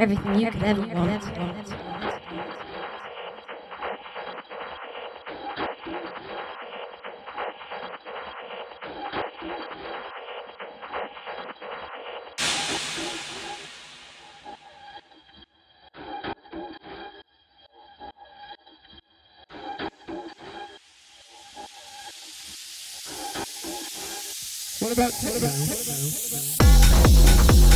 Everything you could ever want. What about techno? about.